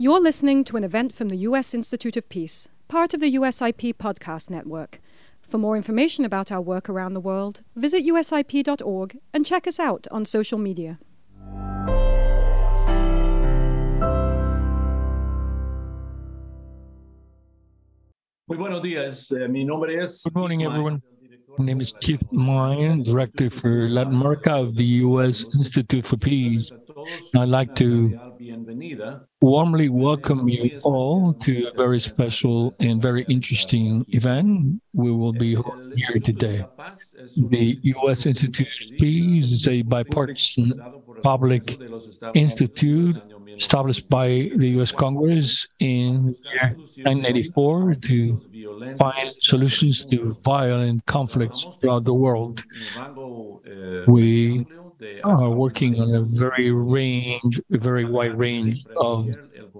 You're listening to an event from the U.S. Institute of Peace, part of the USIP podcast network. For more information about our work around the world, visit usip.org and check us out on social media. Muy buenos días. Eh, mi nombre es. Good morning, everyone. My name is Keith Mines, Director for Latin America of the U.S. Institute for Peace. I'd like to warmly welcome you all to a very special and very interesting event we will be here today. The U.S. Institute of Peace is a bipartisan public institute established by the U.S. Congress in 1984 to find solutions to violent conflicts throughout the world. We are working on a very range, a very wide range of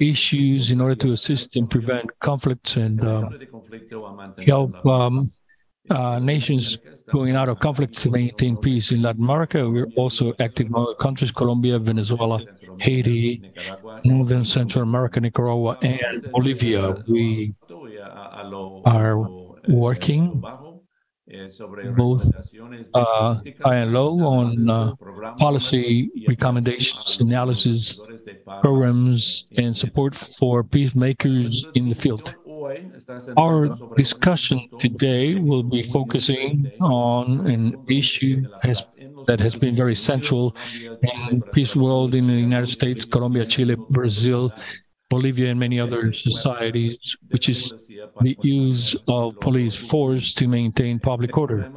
issues in order to assist and prevent conflicts and uh, help um, uh, nations going out of conflicts to maintain peace in Latin America. We're also active in other countries, Colombia, Venezuela, Haiti, Northern Central America, Nicaragua, and Bolivia. We are working both uh, high and low on uh, policy recommendations, analysis, programs, and support for peacemakers in the field. Our discussion today will be focusing on an issue has, that has been very central in peace world in the United States, Colombia, Chile, Brazil, Bolivia, and many other societies, which is the use of police force to maintain public order.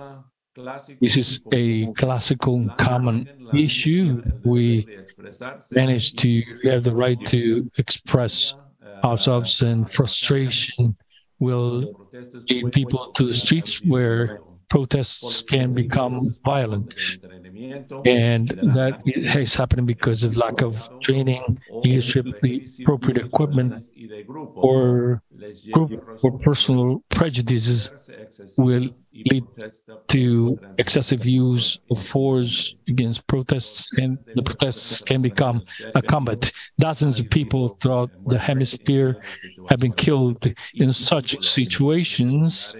This is a classical common issue. We managed to have the right to express ourselves and frustration will lead people to the streets where protests can become violent. And that is happening because of lack of training, leadership, the appropriate equipment, or group or personal prejudices will lead to excessive use of force against protests, and the protests can become a combat. Dozens of people throughout the hemisphere have been killed in such situations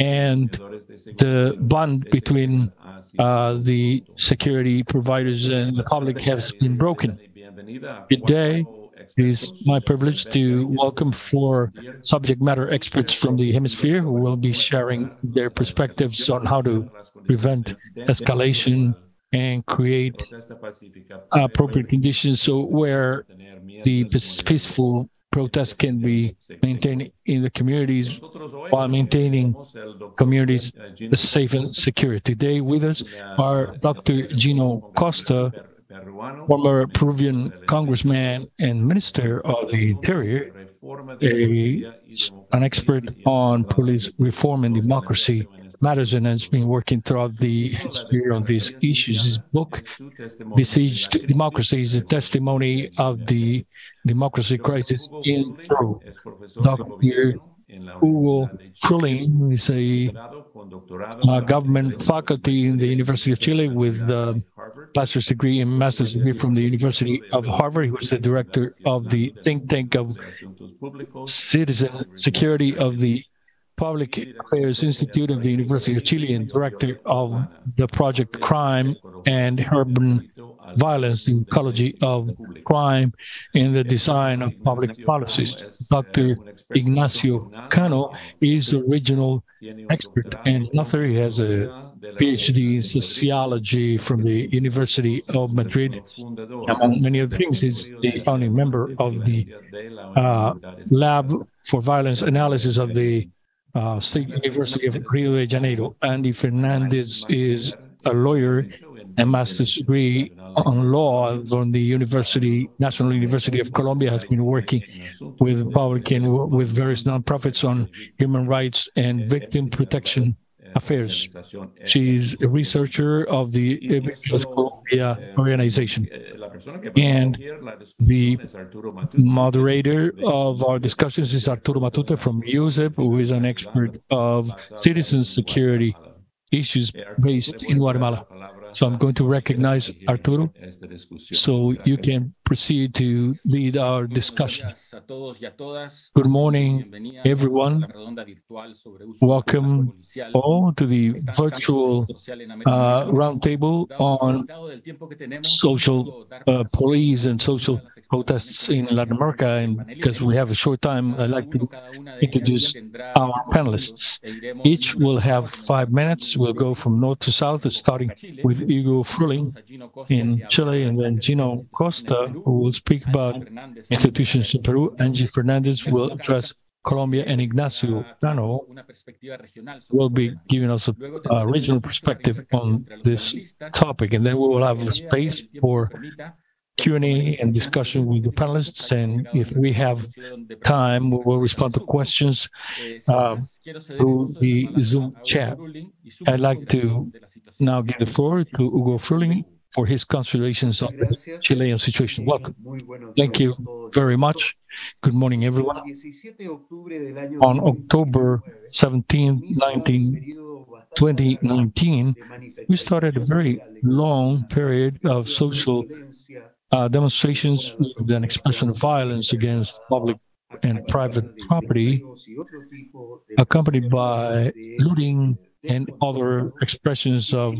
and the bond between uh, the security providers and the public has been broken. Good day. It is my privilege to welcome four subject matter experts from the hemisphere who will be sharing their perspectives on how to prevent escalation and create appropriate conditions so where the peaceful protests can be maintained in the communities while maintaining communities safe and secure. Today with us are Dr. Gino Costa, former Peruvian congressman and minister of the interior, a, an expert on police reform and democracy and has been working throughout the history on these issues. His book, Besieged Democracy, is a testimony of the democracy crisis in Peru. Dr. Hugo Frühling is a, a, government faculty in the University of Chile with a bachelor's degree and master's degree from the University of Harvard. He was the director of the think tank of citizen security of the Public Affairs Institute of the University of Chile and director of the project Crime and Urban Violence, the ecology of crime in the design of public policies. Dr. Ignacio Cano is the regional expert and author. He has a PhD in sociology from the University of Madrid. Among many other things, he's the founding member of the uh, Lab for Violence Analysis of the uh, State University of Rio de Janeiro. Angie Fernandez is a lawyer and master's degree on law from the University, National University of Colombia, has been working with public and with various nonprofits on human rights and victim protection affairs. She's a researcher of the Colombia organization. And the moderator of our discussions is Arturo Matute from USIP, who is an expert of citizen security issues based in Guatemala. So I'm going to recognize Arturo so you can proceed to lead our discussion. Good morning, everyone. Welcome all to the virtual uh, roundtable on social uh, police and social protests in Latin America. And because we have a short time, I'd like to introduce our panelists. Each will have five minutes. We'll go from north to south, starting with Hugo Frühling in Chile, and then Gino Costa, who will speak about institutions in Peru. Angie Fernandez will address Colombia, and Ignacio Cano will be giving us a, a regional perspective on this topic. And then we will have a space for Q&A and discussion with the panelists. And if we have time, we will respond to questions uh, through the Zoom chat. I'd like to now give the floor to Hugo Frühling for his considerations on the Chilean situation. Welcome. Thank you very much. Good morning, everyone. On October 17, 19, 2019, we started a very long period of social uh, demonstrations with an expression of violence against public and private property, accompanied by looting and other expressions of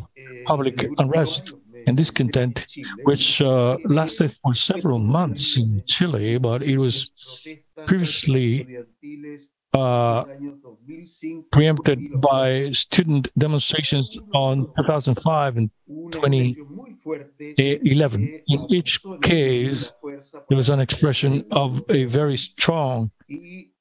public unrest and discontent, which uh, lasted for several months in Chile, but it was previously uh, preempted by student demonstrations on 2005 and 2011. In each case, there was an expression of a very strong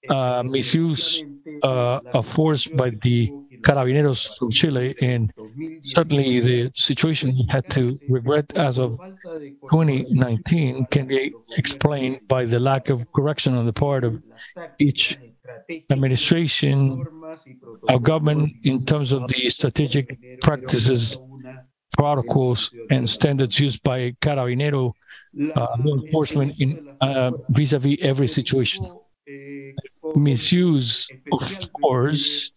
uh, misuse uh, of force by the Carabineros from Chile, and certainly the situation had to regret as of 2019 can be explained by the lack of correction on the part of each administration, our government, in terms of the strategic practices, protocols, and standards used by Carabinero uh, law enforcement in uh, vis-a-vis every situation. Misuse, of course,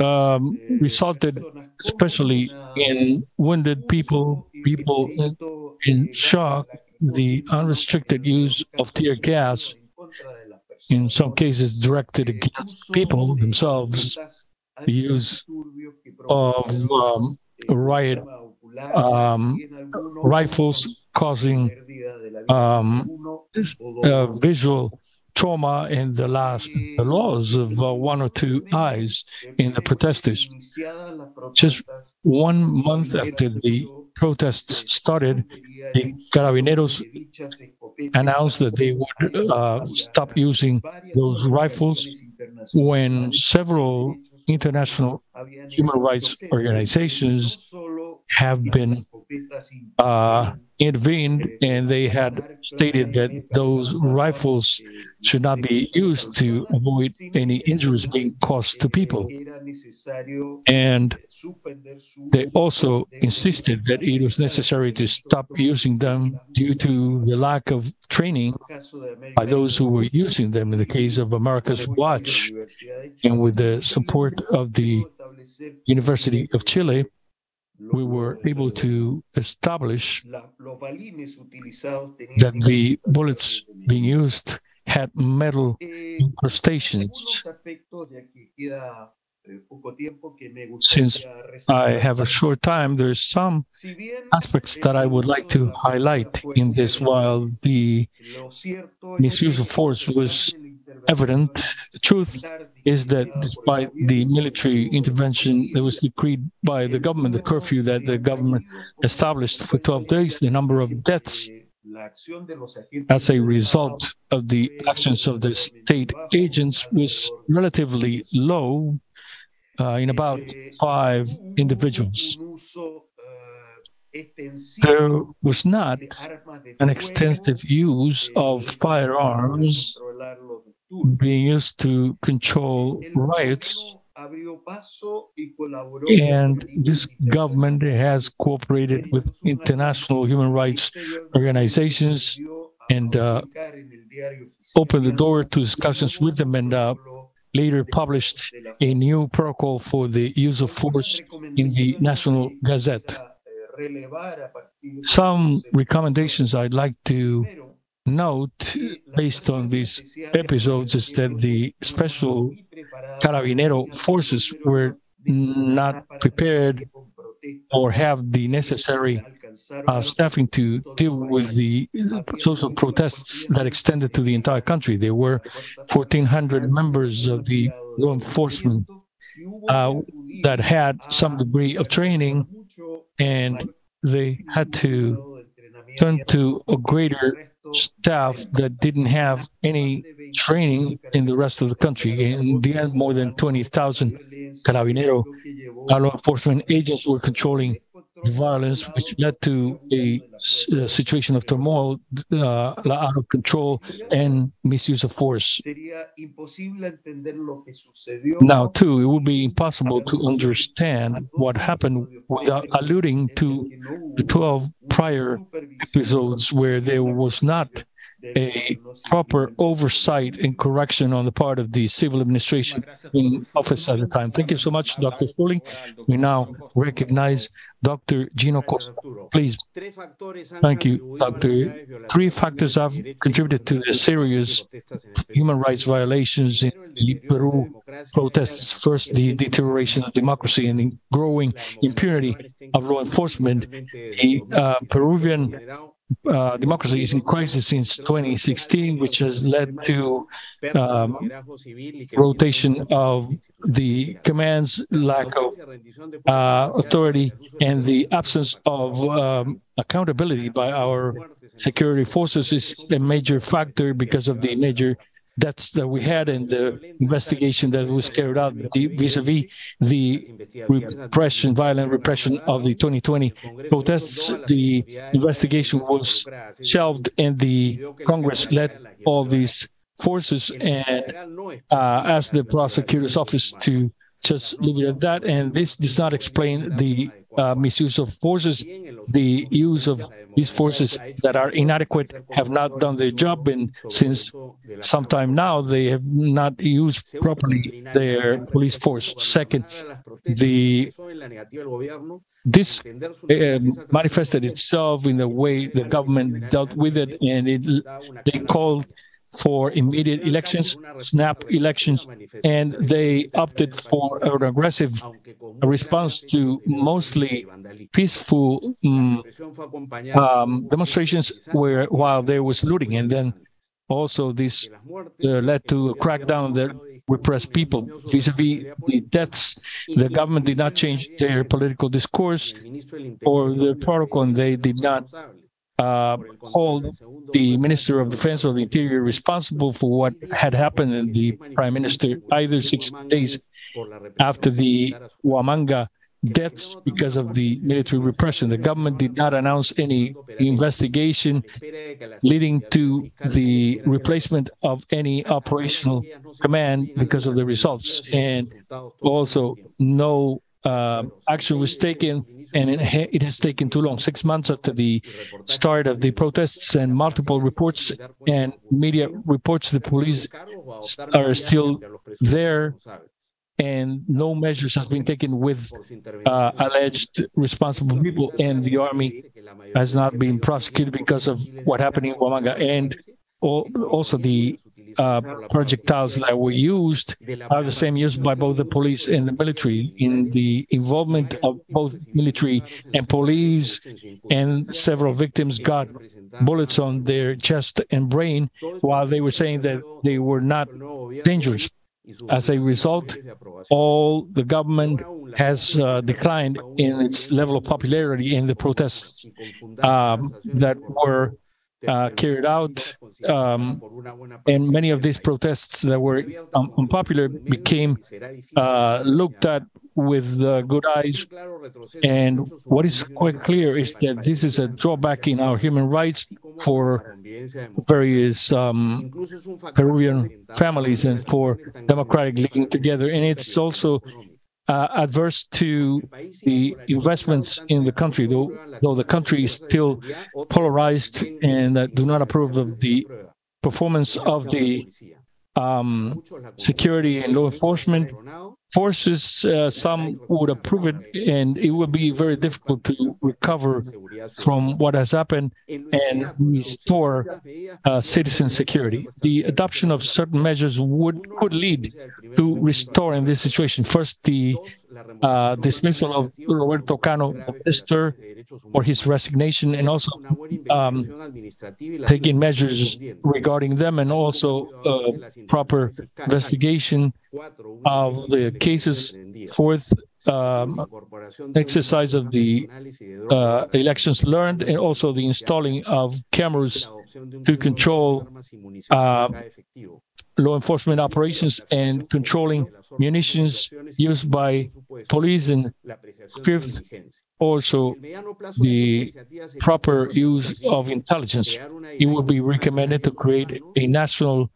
um, resulted especially in wounded people, people in shock, the unrestricted use of tear gas, in some cases directed against people themselves, the use of um, riot um, rifles causing um, uh, visual trauma in the last the loss of uh, one or two eyes in the protesters. Just one month after the protests started, the Carabineros announced that they would uh, stop using those rifles when several international human rights organizations have been uh, intervened and they had stated that those rifles should not be used to avoid any injuries being caused to people. And they also insisted that it was necessary to stop using them due to the lack of training by those who were using them in the case of America's Watch and with the support of the University of Chile we were able to establish that the bullets being used had metal incrustations. Since I have a short time, there's some aspects that I would like to highlight in this while the misuse of force was evident. The truth is that despite the military intervention that was decreed by the government, the curfew that the government established for 12 days, the number of deaths as a result of the actions of the state agents was relatively low uh, in about five individuals. There was not an extensive use of firearms being used to control riots. And this government has cooperated with international human rights organizations and uh, opened the door to discussions with them and uh, later published a new protocol for the use of force in the National Gazette. Some recommendations I'd like to note based on these episodes is that the special Carabinero forces were not prepared or have the necessary uh, staffing to deal with the social protests that extended to the entire country. There were 1,400 members of the law enforcement uh, that had some degree of training, and they had to turn to a greater staff that didn't have any training in the rest of the country. In the end, more than 20,000 Carabinero law enforcement agents were controlling the violence, which led to a, a situation of turmoil, uh, out of control, and misuse of force. Now, too, it would be impossible to understand what happened without alluding to the 12 prior episodes where there was not a proper oversight and correction on the part of the civil administration in office at the time. Thank you so much, Dr. Foley. We now recognize Dr. Gino Costa. Please. Thank you, Doctor. Three factors have contributed to the serious human rights violations in Peru protests. First, the deterioration of democracy and the growing impunity of law enforcement. The uh, Peruvian uh, democracy is in crisis since 2016, which has led to um, rotation of the commands, lack of uh, authority, and the absence of um, accountability by our security forces is a major factor because of the major deaths that we had in the investigation that was carried out vis-a-vis the repression, violent repression of the 2020 protests. The investigation was shelved and the Congress let all these forces and uh, asked the prosecutor's office to just leave it at that. And this does not explain the uh, misuse of forces. The use of these forces that are inadequate have not done their job, and since some time now, they have not used properly their police force. Second, the this uh, manifested itself in the way the government dealt with it, and it, they called for immediate elections, snap elections, and they opted for an aggressive response to mostly peaceful um, um, demonstrations where while there was looting, and then also this uh, led to a crackdown that repressed people vis-a-vis the deaths. The government did not change their political discourse or the protocol, and they did not uh, hold the Minister of Defense or the Interior responsible for what had happened in the Prime Minister either six days after the Huamanga deaths because of the military repression. The government did not announce any investigation leading to the replacement of any operational command because of the results. And also, no uh, action was taken and it, ha- it, has taken too long. Six months after the start of the protests and multiple reports and media reports, the police are still there, and no measures has been taken with uh, alleged responsible people, and the army has not been prosecuted because of what happened in Huamanga, and also the uh, projectiles that were used are the same used by both the police and the military. In the involvement of both military and police, and several victims got bullets on their chest and brain while they were saying that they were not dangerous. As a result, all the government has uh, declined in its level of popularity in the protests um, that were uh, carried out, um, and many of these protests that were um, unpopular became uh, looked at with uh, good eyes. And what is quite clear is that this is a drawback in our human rights for various um, Peruvian families and for democratic living together. And it's also uh, adverse to the investments in the country, though, though the country is still polarized and uh, do not approve of the performance of the um, security and law enforcement forces, uh, some would approve it, and it would be very difficult to recover from what has happened and restore uh, citizen security. The adoption of certain measures would could lead to restoring this situation. First, the uh, dismissal of Roberto Cano, minister, for his resignation, and also um, taking measures regarding them, and also uh, proper investigation of the cases. Fourth, um, exercise of the uh, elections learned, and also the installing of cameras to control uh, law enforcement operations and controlling munitions used by police and fifth also the proper use of intelligence. It would be recommended to create a national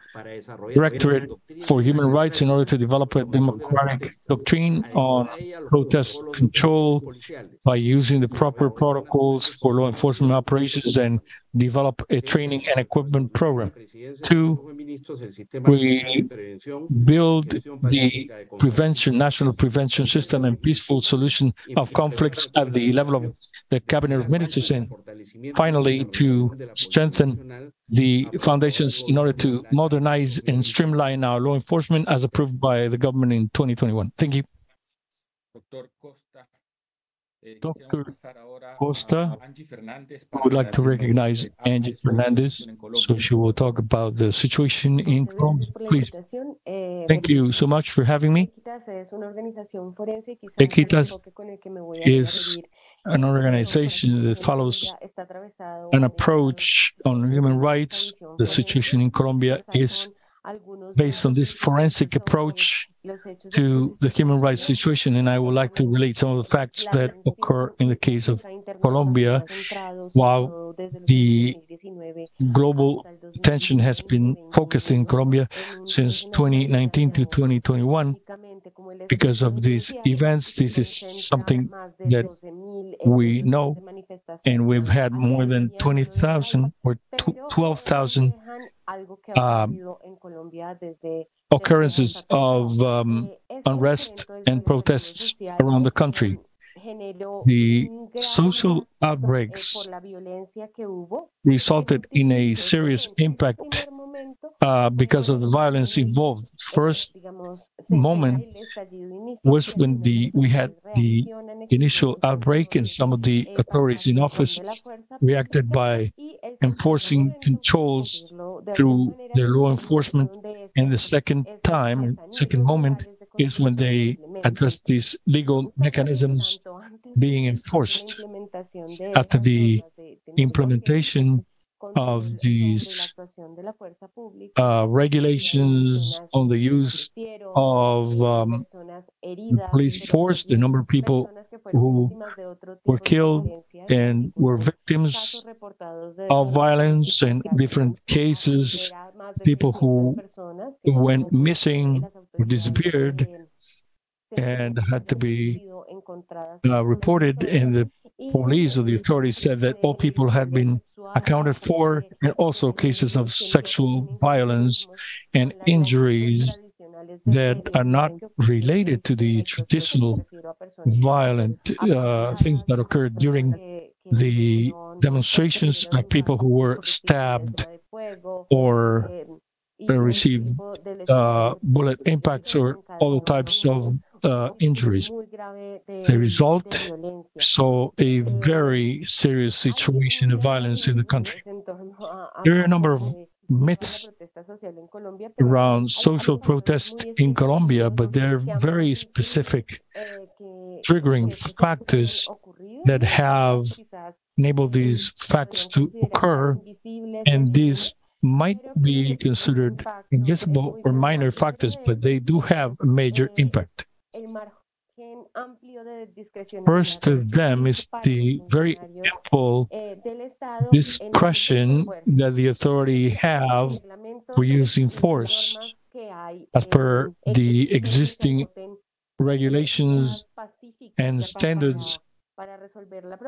directorate for human rights in order to develop a democratic doctrine on protest control by using the proper protocols for law enforcement operations and develop a training and equipment program. Two, we build the prevention, national prevention system and peaceful solution of conflicts at the level of the cabinet of ministers. And finally, to strengthen the foundations in order to modernize and streamline our law enforcement as approved by the government in 2021. Thank you. Dr. Costa would like to recognize Angie Fernandez, so she will talk about the situation in Colombia. Please. Thank you so much for having me. Equitas is an organization that follows an approach on human rights. The situation in Colombia is based on this forensic approach to the human rights situation, and I would like to relate some of the facts that occur in the case of Colombia, while the global attention has been focused in Colombia since 2019 to 2021. Because of these events, this is something that we know, and we've had more than 20,000 or 12,000 um, occurrences of um, unrest and protests around the country. The social outbreaks resulted in a serious impact uh, because of the violence involved. First moment was when the we had the initial outbreak, and some of the authorities in office reacted by enforcing controls through their law enforcement. And the second time, second moment, is when they address these legal mechanisms being enforced after the implementation of these uh, regulations on the use of um, police force, the number of people who were killed and were victims of violence and different cases, people who went missing or disappeared and had to be uh, reported, and the police or the authorities said that all people had been accounted for, and also cases of sexual violence and injuries that are not related to the traditional violent uh, things that occurred during the demonstrations, like people who were stabbed or received uh, bullet impacts or other types of uh, injuries. The result saw a very serious situation of violence in the country. There are a number of myths around social protest in Colombia, but they're very specific triggering factors that have enabled these facts to occur, and these might be considered invisible or minor factors, but they do have a major impact. First of them is the very ample discretion that the authority have for using force as per the existing regulations and standards.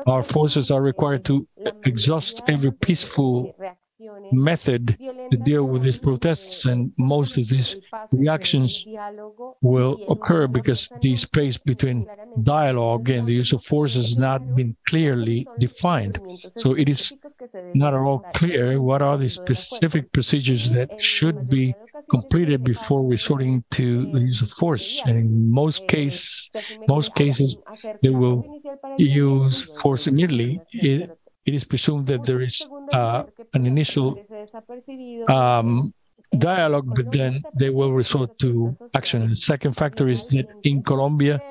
our forces are required to exhaust every peaceful method to deal with these protests, and most of these reactions will occur because the space between dialogue and the use of force has not been clearly defined. So it is not at all clear what are the specific procedures that should be completed before resorting to the use of force. And in most cases, most cases, they will use force immediately. It, is presumed that there is uh, an initial um, dialogue, but then they will resort to action. The second factor is that in Colombia,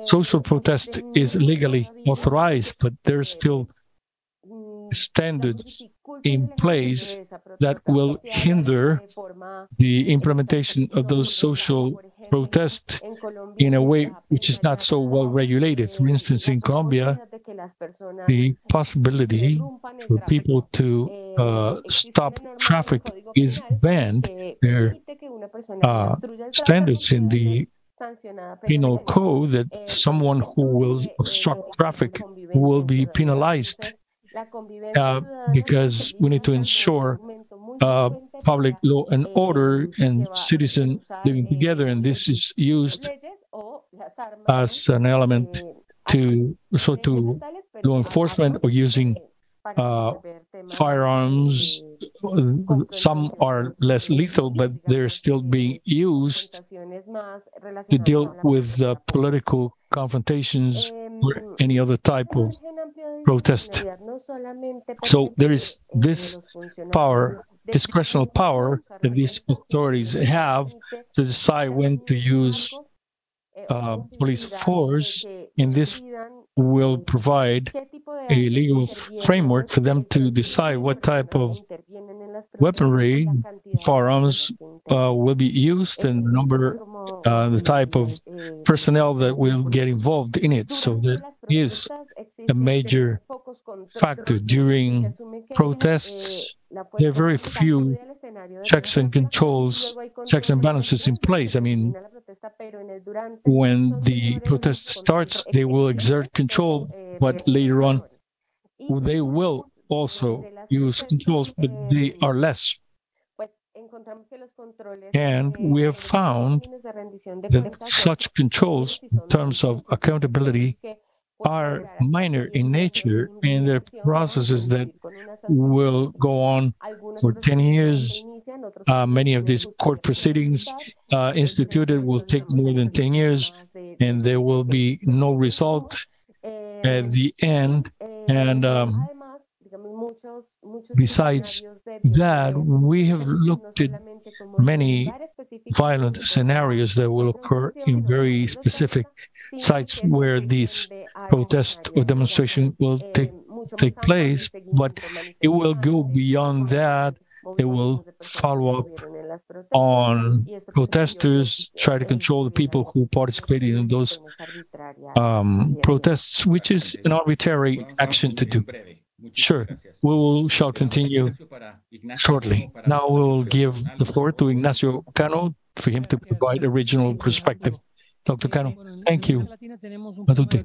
social protest is legally authorized, but there's still standards in place that will hinder the implementation of those social protests in a way which is not so well regulated. For instance, in Colombia, the possibility for people to uh, stop traffic is banned. There are standards in the penal code that someone who will obstruct traffic will be penalized uh, because we need to ensure uh, public law and order and citizen living together, and this is used as an element to so to law enforcement or using uh, firearms. Some are less lethal, but they're still being used to deal with uh, political confrontations or any other type of protest. So there is this power, discretional power that these authorities have to decide when to use uh, police force, and this will provide a legal framework for them to decide what type of weaponry, firearms uh, will be used, and the number, uh, the type of personnel that will get involved in it. So that is a major factor during protests. There are very few checks and controls, checks and balances in place. I mean, when the protest starts, they will exert control, but later on, they will also use controls, but they are less. And we have found that such controls, in terms of accountability, are minor in nature and they're processes that will go on for 10 years. Uh, many of these court proceedings uh, instituted will take more than 10 years and there will be no result at the end. And um, besides that, we have looked at many violent scenarios that will occur in very specific sites where these protests or demonstration will take take place, but it will go beyond that. It will follow up on protesters, try to control the people who participated in those um, protests, which is an arbitrary action to do. Sure, we will shall continue shortly. Now we will give the floor to Ignacio Cano for him to provide a regional perspective. Dr. Cano, thank you. Matute.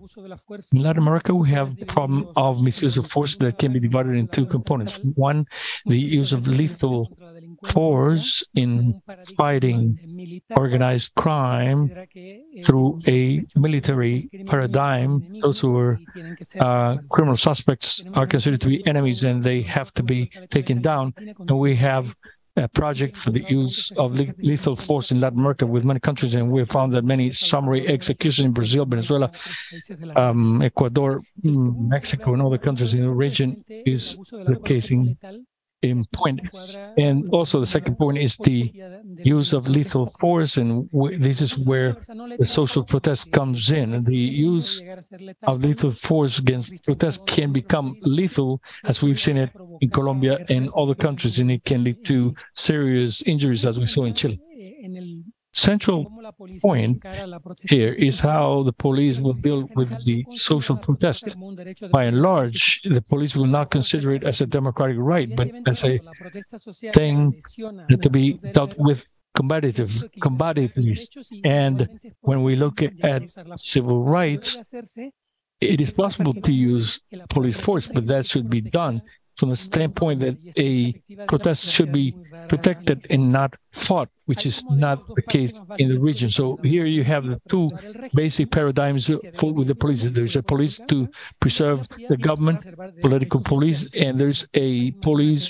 In Latin America, we have the problem of misuse of force that can be divided in two components. One, the use of lethal force in fighting organized crime through a military paradigm. Those who are uh, criminal suspects are considered to be enemies and they have to be taken down. And we have a project for the use of lethal force in Latin America with many countries, and we found that many summary executions in Brazil, Venezuela, um, Ecuador, mm, Mexico, and other countries in the region is the case in in point. And also the second point is the use of lethal force, and this is where the social protest comes in. The use of lethal force against protest can become lethal, as we've seen it in Colombia and other countries, and it can lead to serious injuries, as we saw in Chile central point here is how the police will deal with the social protest. By and large, the police will not consider it as a democratic right, but as a thing to be dealt with combative, combatively. And when we look at civil rights, it is possible to use police force, but that should be done from the standpoint that a protest should be protected and not fought, which is not the case in the region. So here you have the two basic paradigms with the police. There's a police to preserve the government, political police, and there's a police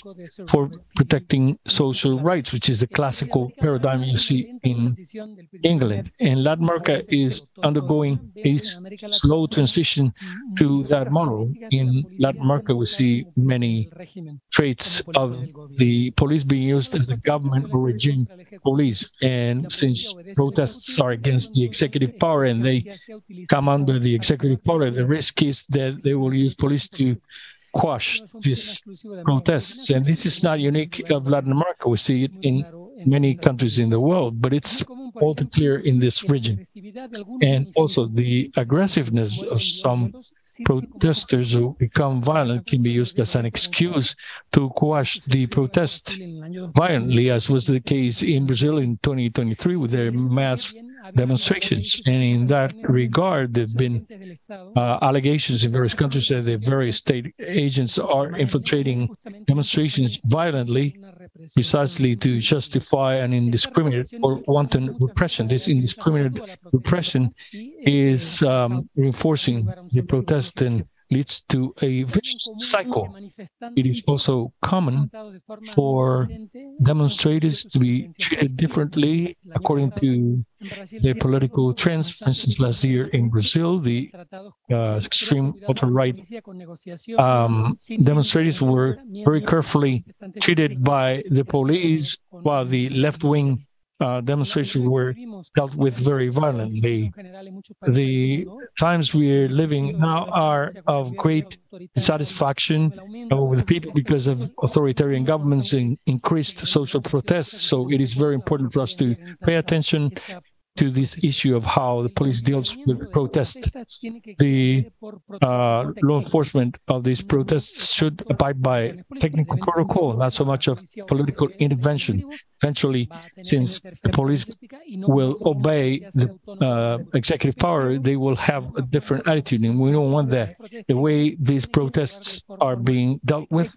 for protecting social rights, which is the classical paradigm you see in England. And Latin America is undergoing a slow transition to that model. In Latin America, we see many traits of the police being used as a government or regime police. And since protests are against the executive power and they come under the executive power, the risk is that they will use police to quash these protests. And this is not unique of Latin America. We see it in many countries in the world, but it's all too clear in this region. And also the aggressiveness of some protesters who become violent can be used as an excuse to quash the protest violently, as was the case in Brazil in 2023 with their mass demonstrations. And in that regard, there have been uh, allegations in various countries that the various state agents are infiltrating demonstrations violently precisely to justify an indiscriminate or wanton repression. This indiscriminate repression is um, reinforcing the protest and leads to a vicious cycle. It is also common for demonstrators to be treated differently according to their political trends. For instance, last year in Brazil, the uh, extreme ultra-right um, demonstrators were very carefully treated by the police, while the left-wing uh, demonstrations were dealt with very violently. The times we're living now are of great dissatisfaction with people because of authoritarian governments and increased social protests. So it is very important for us to pay attention to this issue of how the police deals with protest. The uh, law enforcement of these protests should abide by technical protocol, not so much of political intervention. Eventually, since the police will obey the uh, executive power, they will have a different attitude, and we don't want that. The way these protests are being dealt with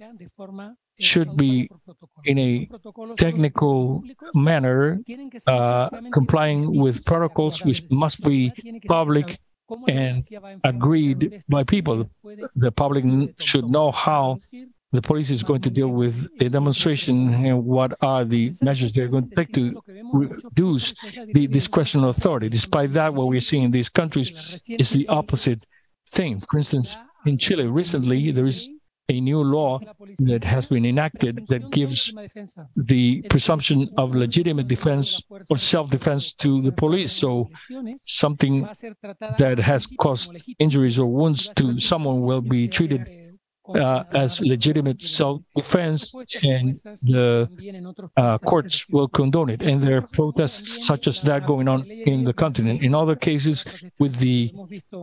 should be in a technical manner, uh, complying with protocols which must be public and agreed by people. The public should know how the police is going to deal with a demonstration and what are the measures they're going to take to reduce the discretional authority. Despite that, what we're seeing in these countries is the opposite thing. For instance, in Chile recently, there is a new law that has been enacted that gives the presumption of legitimate defense or self-defense to the police. So something that has caused injuries or wounds to someone will be treated uh, as legitimate self-defense, and the uh, courts will condone it. And there are protests such as that going on in the continent. In other cases, with the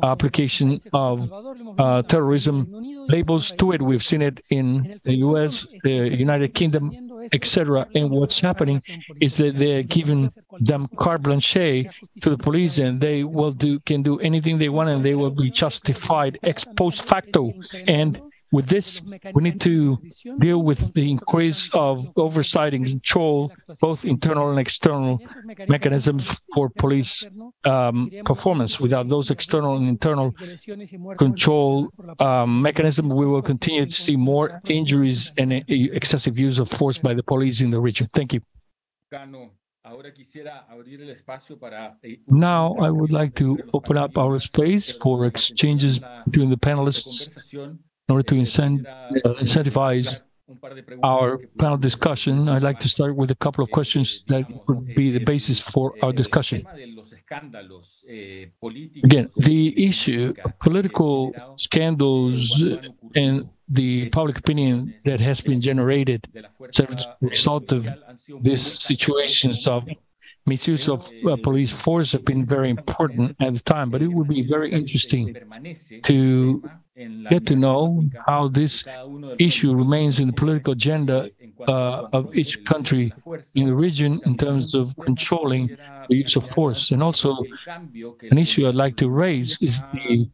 application of uh, terrorism labels to it, we've seen it in the U.S., the United Kingdom, etc. And what's happening is that they're giving them carte blanche to the police, and they will do can do anything they want, and they will be justified ex post facto. And with this, we need to deal with the increase of oversight and control, both internal and external mechanisms for police um, performance. Without those external and internal control um, mechanisms, we will continue to see more injuries and uh, excessive use of force by the police in the region. Thank you. Now, I would like to open up our space for exchanges between the panelists in order to uh, incentivize our panel discussion, I'd like to start with a couple of questions that would be the basis for our discussion. Again, the issue of political scandals and the public opinion that has been generated as a result of these situations of misuse of uh, police force have been very important at the time, but it would be very interesting to get to know how this issue remains in the political agenda uh, of each country in the region in terms of controlling the use of force. And also, an issue I'd like to raise is the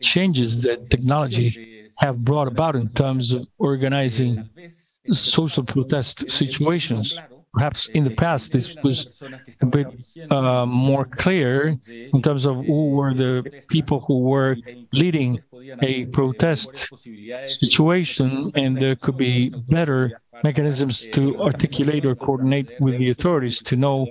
changes that technology have brought about in terms of organizing social protest situations. Perhaps in the past, this was a bit uh, more clear in terms of who were the people who were leading a protest situation, and there could be better mechanisms to articulate or coordinate with the authorities to know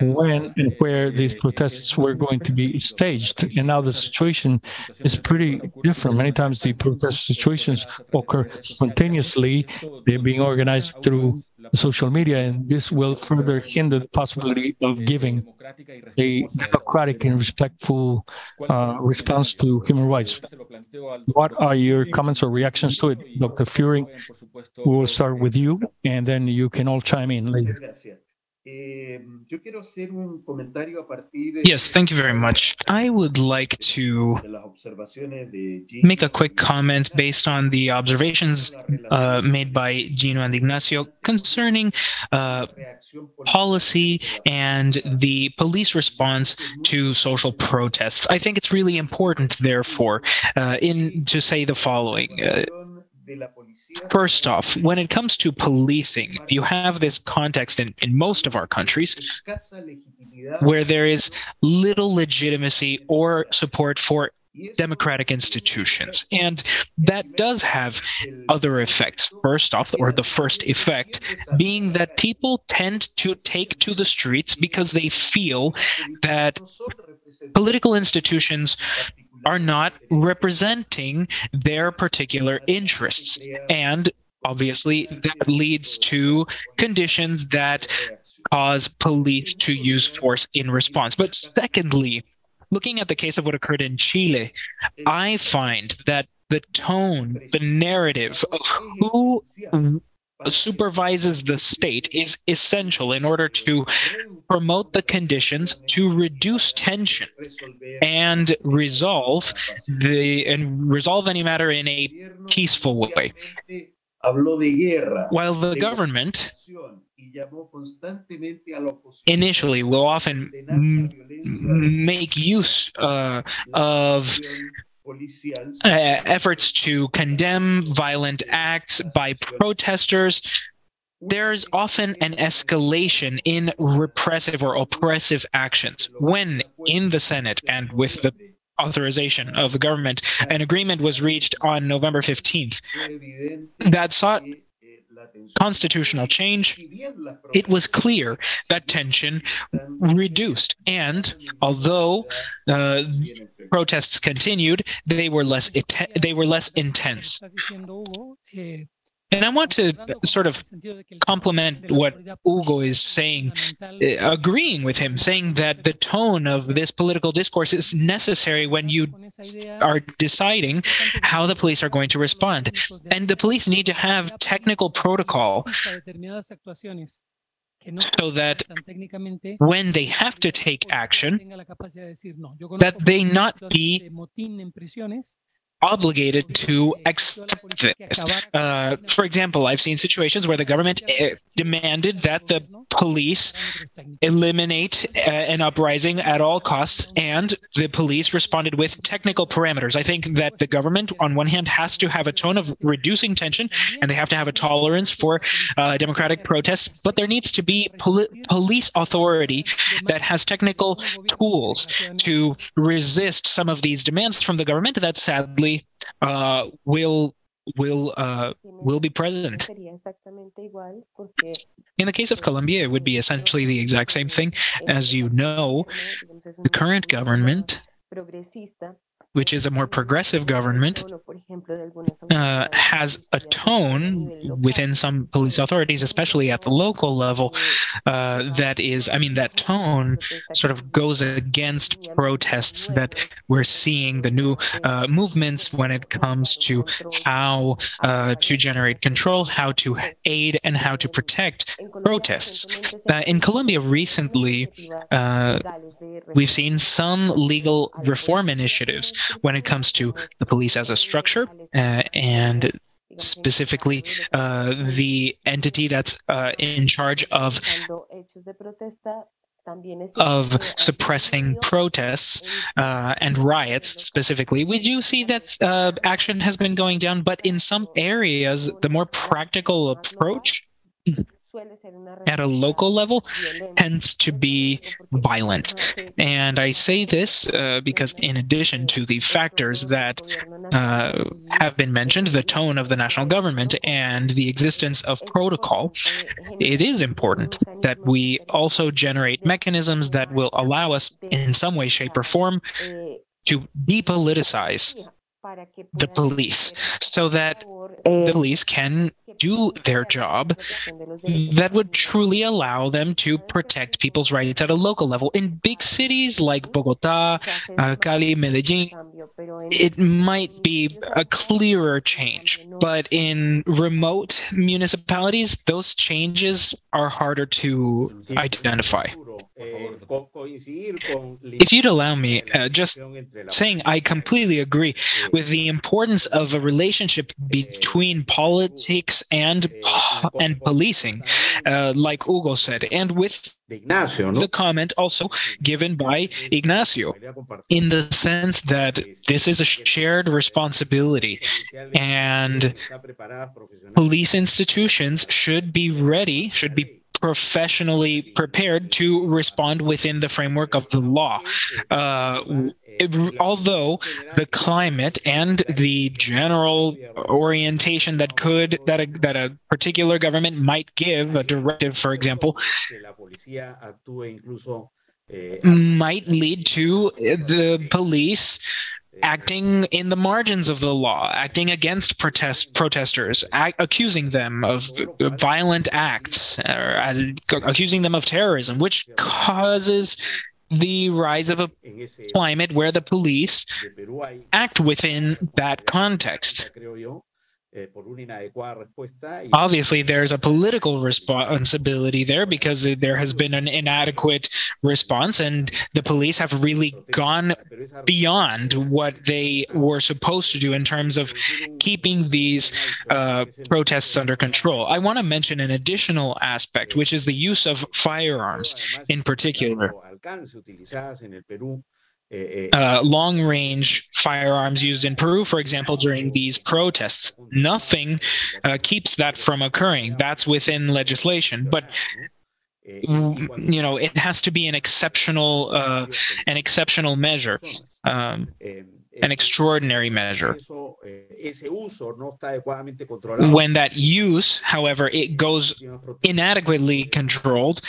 when and where these protests were going to be staged. And now the situation is pretty different. Many times the protest situations occur spontaneously, they're being organized through social media, and this will further hinder the possibility of giving a democratic and respectful uh, response to human rights. What are your comments or reactions to it, Dr. Frühling? We will start with you, and then you can all chime in later. Yes, thank you very much. I would like to make a quick comment based on the observations uh, made by Gino and Ignacio concerning uh, policy and the police response to social protests. I think it's really important, therefore, uh, in to say the following. First off, when it comes to policing, you have this context in, in most of our countries where there is little legitimacy or support for democratic institutions. And that does have other effects. First off, or the first effect, being that people tend to take to the streets because they feel that political institutions are not representing their particular interests. And obviously, that leads to conditions that cause police to use force in response. But secondly, looking at the case of what occurred in Chile, I find that the tone, the narrative of who supervises the state is essential in order to promote the conditions to reduce tension and resolve the and resolve any matter in a peaceful way. While the government initially will often make use uh, of uh, efforts to condemn violent acts by protesters, there's often an escalation in repressive or oppressive actions. When in the Senate and with the authorization of the government, an agreement was reached on November 15th that sought constitutional change, it was clear that tension reduced. And although uh, protests continued, they were less they were less intense. And I want to sort of complement what Hugo is saying, uh, agreeing with him, saying that the tone of this political discourse is necessary when you are deciding how the police are going to respond. And the police need to have technical protocol so that when they have to take action, that they not be obligated to accept this. Uh, for example, I've seen situations where the government uh, demanded that the police eliminate uh, an uprising at all costs, and the police responded with technical parameters. I think that the government, on one hand, has to have a tone of reducing tension, and they have to have a tolerance for uh, democratic protests, but there needs to be poli- police authority that has technical tools to resist some of these demands from the government that sadly uh, will will uh, will be present. In the case of Colombia, it would be essentially the exact same thing. As you know, the current government which is a more progressive government, uh, has a tone within some police authorities, especially at the local level, uh, that is, I mean, that tone sort of goes against protests that we're seeing, the new uh, movements when it comes to how uh, to generate control, how to aid, and how to protect protests. Uh, in Colombia recently, uh, we've seen some legal reform initiatives when it comes to the police as a structure uh, and specifically uh, the entity that's uh, in charge of of suppressing protests uh, and riots specifically, we do see that uh, action has been going down, but in some areas, the more practical approach at a local level tends to be violent. And I say this uh, because, in addition to the factors that uh, have been mentioned, the tone of the national government and the existence of protocol, it is important that we also generate mechanisms that will allow us, in some way, shape, or form, to depoliticize the police so that the police can do their job that would truly allow them to protect people's rights at a local level. In big cities like Bogota, uh, Cali, Medellin, it might be a clearer change, but in remote municipalities, those changes are harder to identify. If you'd allow me, uh, just saying I completely agree with the importance of a relationship between politics and and policing, uh, like Hugo said, and with the comment also given by Ignacio, in the sense that this is a shared responsibility, and police institutions should be ready, should be professionally prepared to respond within the framework of the law. Uh, it, although the climate and the general orientation that could that a, that a particular government might give a directive, for example, might lead to the police acting in the margins of the law, acting against protest protesters, accusing them of violent acts, or as, accusing them of terrorism, which causes the rise of a climate where the police act within that context. Eh, Obviously, there's a political responsibility there because there has been an inadequate response, and the police have really gone beyond what they were supposed to do in terms of keeping these uh, protests under control. I want to mention an additional aspect, which is the use of firearms in particular. Eh, eh, uh, long range firearms used in Peru, for example, during these protests. Nothing uh, keeps that from occurring. That's within legislation. But eh, you know, it has to be an exceptional, uh, an exceptional measure. Um, an extraordinary measure. When that use, however, it goes inadequately controlled,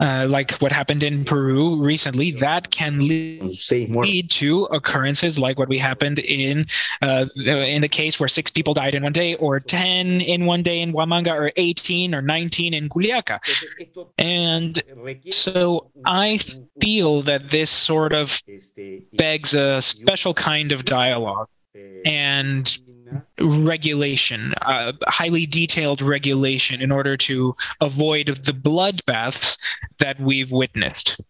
uh, like what happened in Peru recently, that can lead to occurrences like what we happened in uh, in the case where six people died in one day, or ten in one day in Huamanga, or eighteen or nineteen in Juliaca. And so I feel that this sort of begs a special kind kind of dialogue and regulation, uh, highly detailed regulation, in order to avoid the bloodbaths that we've witnessed.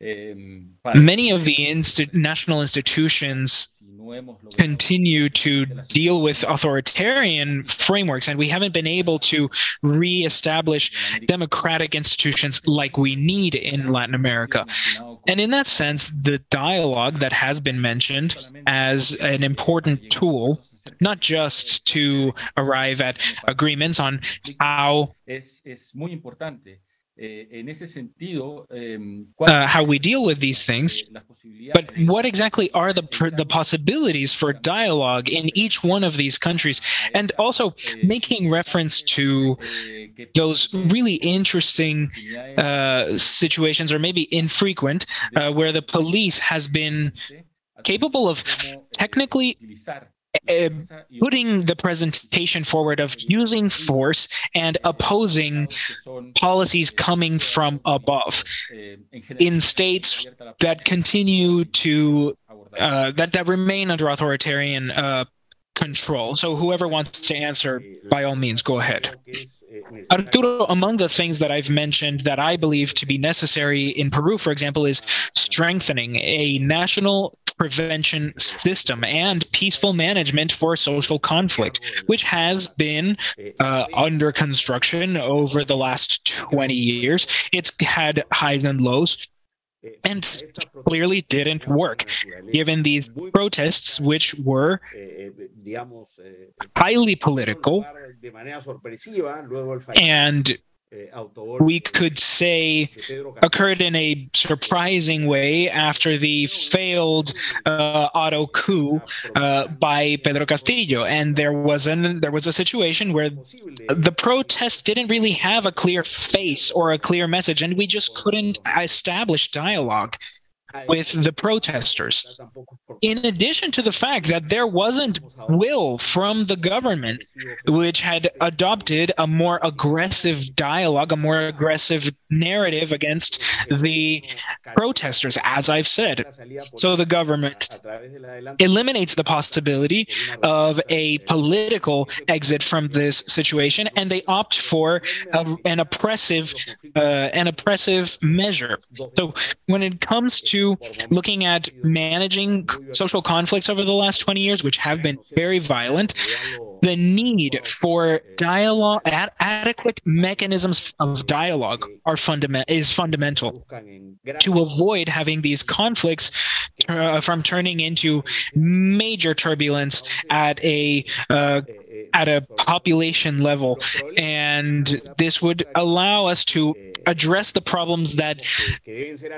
Many of the insti- national institutions continue to deal with authoritarian frameworks, and we haven't been able to reestablish democratic institutions like we need in Latin America. And in that sense, the dialogue that has been mentioned as an important tool not just to arrive at agreements on how uh, how we deal with these things, eh, but what exactly are the the possibilities for dialogue in each one of these countries, and also eh, making reference to those really interesting uh, situations, or maybe infrequent, uh, where the police has been capable of technically uh, putting the presentation forward of using force and opposing policies coming from above. in states that continue to uh, that that remain under authoritarian uh, control. So whoever wants to answer, by all means, go ahead. Arturo, among the things that I've mentioned that I believe to be necessary in Peru, for example, is strengthening a national prevention system and peaceful management for social conflict, which has been uh, under construction over the last 20 years. It's had highs and lows and clearly didn't work given these protests which were highly political and we could say occurred in a surprising way after the failed uh, auto coup uh, by Pedro Castillo, and there was an there was a situation where the protests didn't really have a clear face or a clear message, and we just couldn't establish dialogue with the protesters. In addition to the fact that there wasn't will from the government, which had adopted a more aggressive dialogue, a more aggressive narrative against the protesters, as I've said. So the government eliminates the possibility of a political exit from this situation, and they opt for a, an oppressive, uh, an oppressive measure. So when it comes to to looking at managing social conflicts over the last 20 years, which have been very violent, the need for dialogue, ad- adequate mechanisms of dialogue are fundament is fundamental to avoid having these conflicts uh, from turning into major turbulence at a uh, at a population level, and this would allow us to address the problems that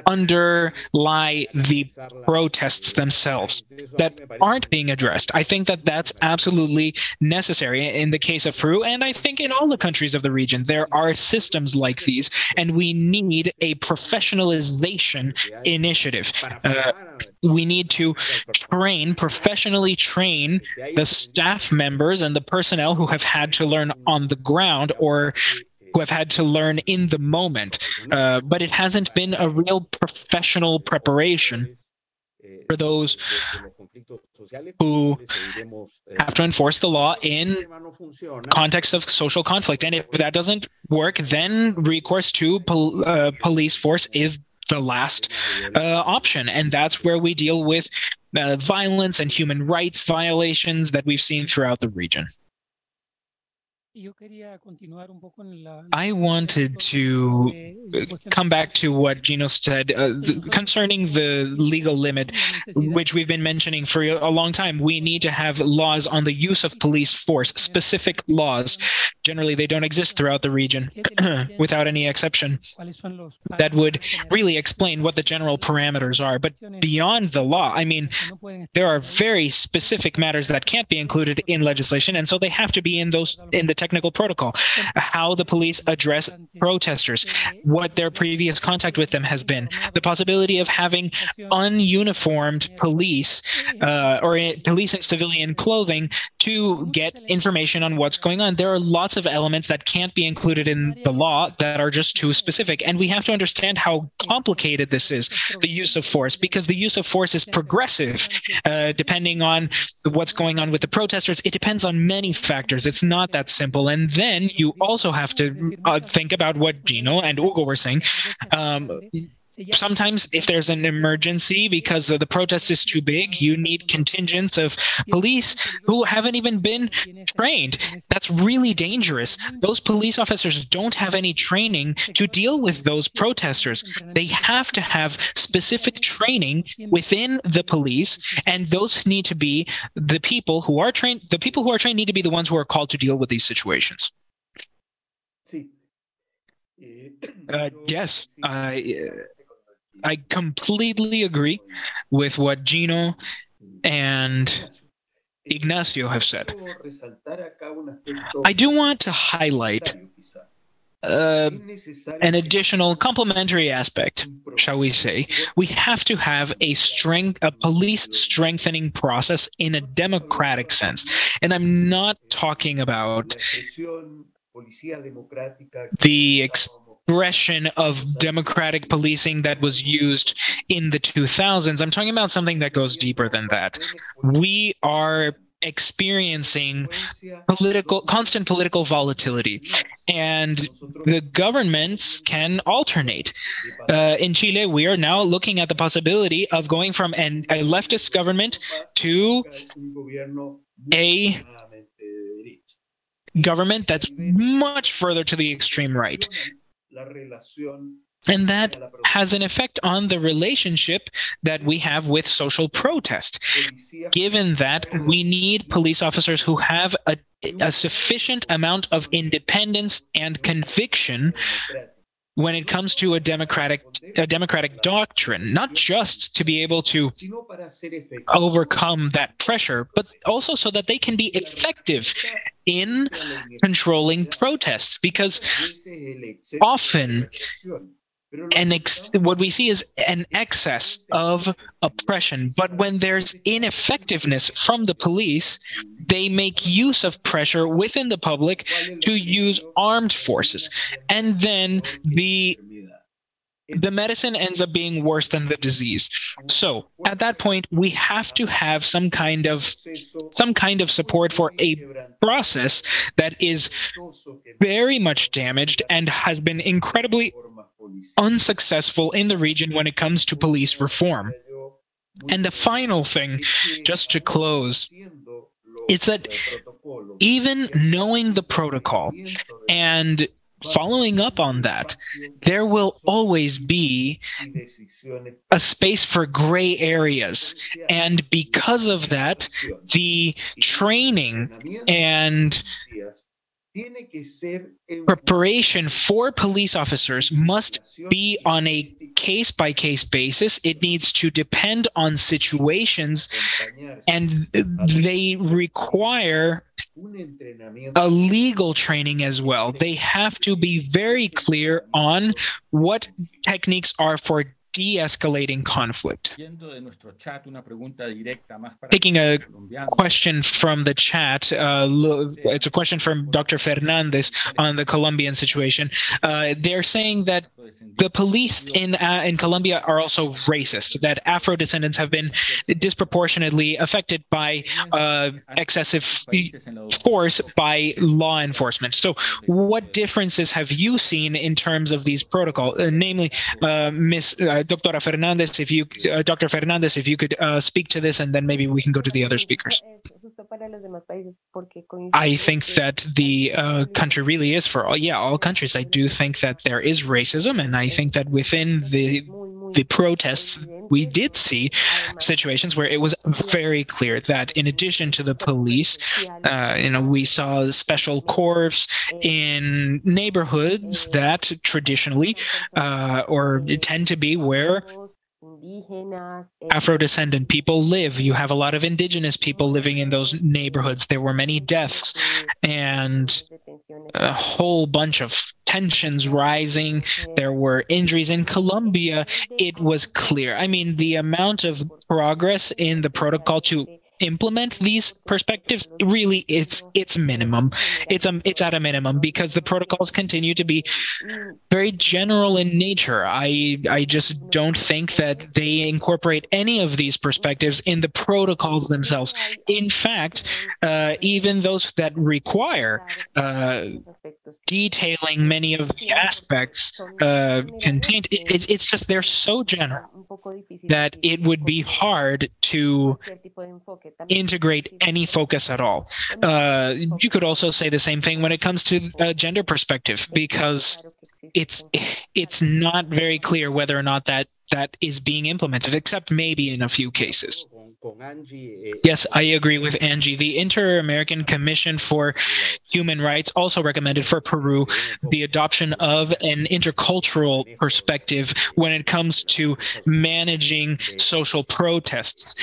underlie the protests themselves that aren't being addressed. I think that that's absolutely necessary in the case of Peru, and I think in all the countries of the region. There are systems like these, and we need a professionalization initiative. Uh, we need to train, professionally train the staff members and the personnel who have had to learn on the ground or who have had to learn in the moment, uh, but it hasn't been a real professional preparation for those who have to enforce the law in context of social conflict. And if that doesn't work, then recourse to pol- uh, police force is the last uh, option. And that's where we deal with uh, violence and human rights violations that we've seen throughout the region. I wanted to uh, come back to what Gino said uh, concerning the legal limit, which we've been mentioning for a long time. We need to have laws on the use of police force, specific laws. Generally, they don't exist throughout the region without any exception. That would really explain what the general parameters are. But beyond the law, I mean, there are very specific matters that can't be included in legislation, and so they have to be in those in the technical protocol, how the police address protesters, what their previous contact with them has been, the possibility of having ununiformed police uh, or police in civilian clothing to get information on what's going on. There are lots of elements that can't be included in the law that are just too specific. And we have to understand how complicated this is, the use of force, because the use of force is progressive uh, depending on what's going on with the protesters. It depends on many factors. It's not that simple And then you also have to uh, think about what Gino and Hugo were saying. Um, sometimes if there's an emergency because the protest is too big you need contingents of police who haven't even been trained. That's really dangerous. Those police officers don't have any training to deal with those protesters. They have to have specific training within the police and those need to be the people who are trained the people who are trained need to be the ones who are called to deal with these situations. Uh, yes, I I completely agree with what Gino and Ignacio have said. I do want to highlight uh, an additional complementary aspect, shall we say. We have to have a strength, a police strengthening process in a democratic sense, and I'm not talking about the ex- expression of democratic policing that was used in the 2000s. I'm talking about something that goes deeper than that. We are experiencing political constant political volatility and the governments can alternate uh, in chile we are now looking at the possibility of going from an, a leftist government to a government that's much further to the extreme right and that has an effect on the relationship that we have with social protest, given that we need police officers who have a, a sufficient amount of independence and conviction when it comes to a democratic a democratic doctrine not just to be able to overcome that pressure but also so that they can be effective in controlling protests because often and ex- what we see is an excess of oppression. But when there's ineffectiveness from the police, they make use of pressure within the public to use armed forces. And then the the medicine ends up being worse than the disease. So at that point, we have to have some kind of some kind of support for a process that is very much damaged and has been incredibly unsuccessful in the region when it comes to police reform. And the final thing, just to close, is that even knowing the protocol and following up on that, there will always be a space for gray areas. And because of that, the training and Preparation for police officers must be on a case by case basis. It needs to depend on situations, and they require a legal training as well. They have to be very clear on what techniques are for de-escalating conflict. Taking a question from the chat, uh, it's a question from Dr. Fernandez on the Colombian situation. Uh, they're saying that the police in uh, in Colombia are also racist. That Afro descendants have been disproportionately affected by uh, excessive force by law enforcement. So, what differences have you seen in terms of these protocols? Uh, namely, uh, Miss uh, Dr. Fernandez, if you, uh, Dr. Fernandez, if you could speak to this, and then maybe we can go to the other speakers. I think that the uh, country really is for all, yeah, all countries. I do think that there is racism, and I think that within the the protests, we did see situations where it was very clear that in addition to the police, uh, you know, we saw special corps in neighborhoods that traditionally uh, or tend to be where Afro descendant people live. You have a lot of indigenous people living in those neighborhoods. There were many deaths and a whole bunch of tensions rising. There were injuries in Colombia. It was clear. I mean, the amount of progress in the protocol to implement these perspectives really it's it's minimum. It's a it's at a minimum because the protocols continue to be very general in nature. I i just don't think that they incorporate any of these perspectives in the protocols themselves. In fact uh, even those that require uh, detailing many of the aspects uh, contained it, it's just they're so general that it would be hard to integrate any focus at all. Uh, you could also say the same thing when it comes to a gender perspective, because it's it's not very clear whether or not that that is being implemented, except maybe in a few cases. Yes, I agree with Angie. The Inter American Commission for Human Rights also recommended for Peru the adoption of an intercultural perspective when it comes to managing social protests.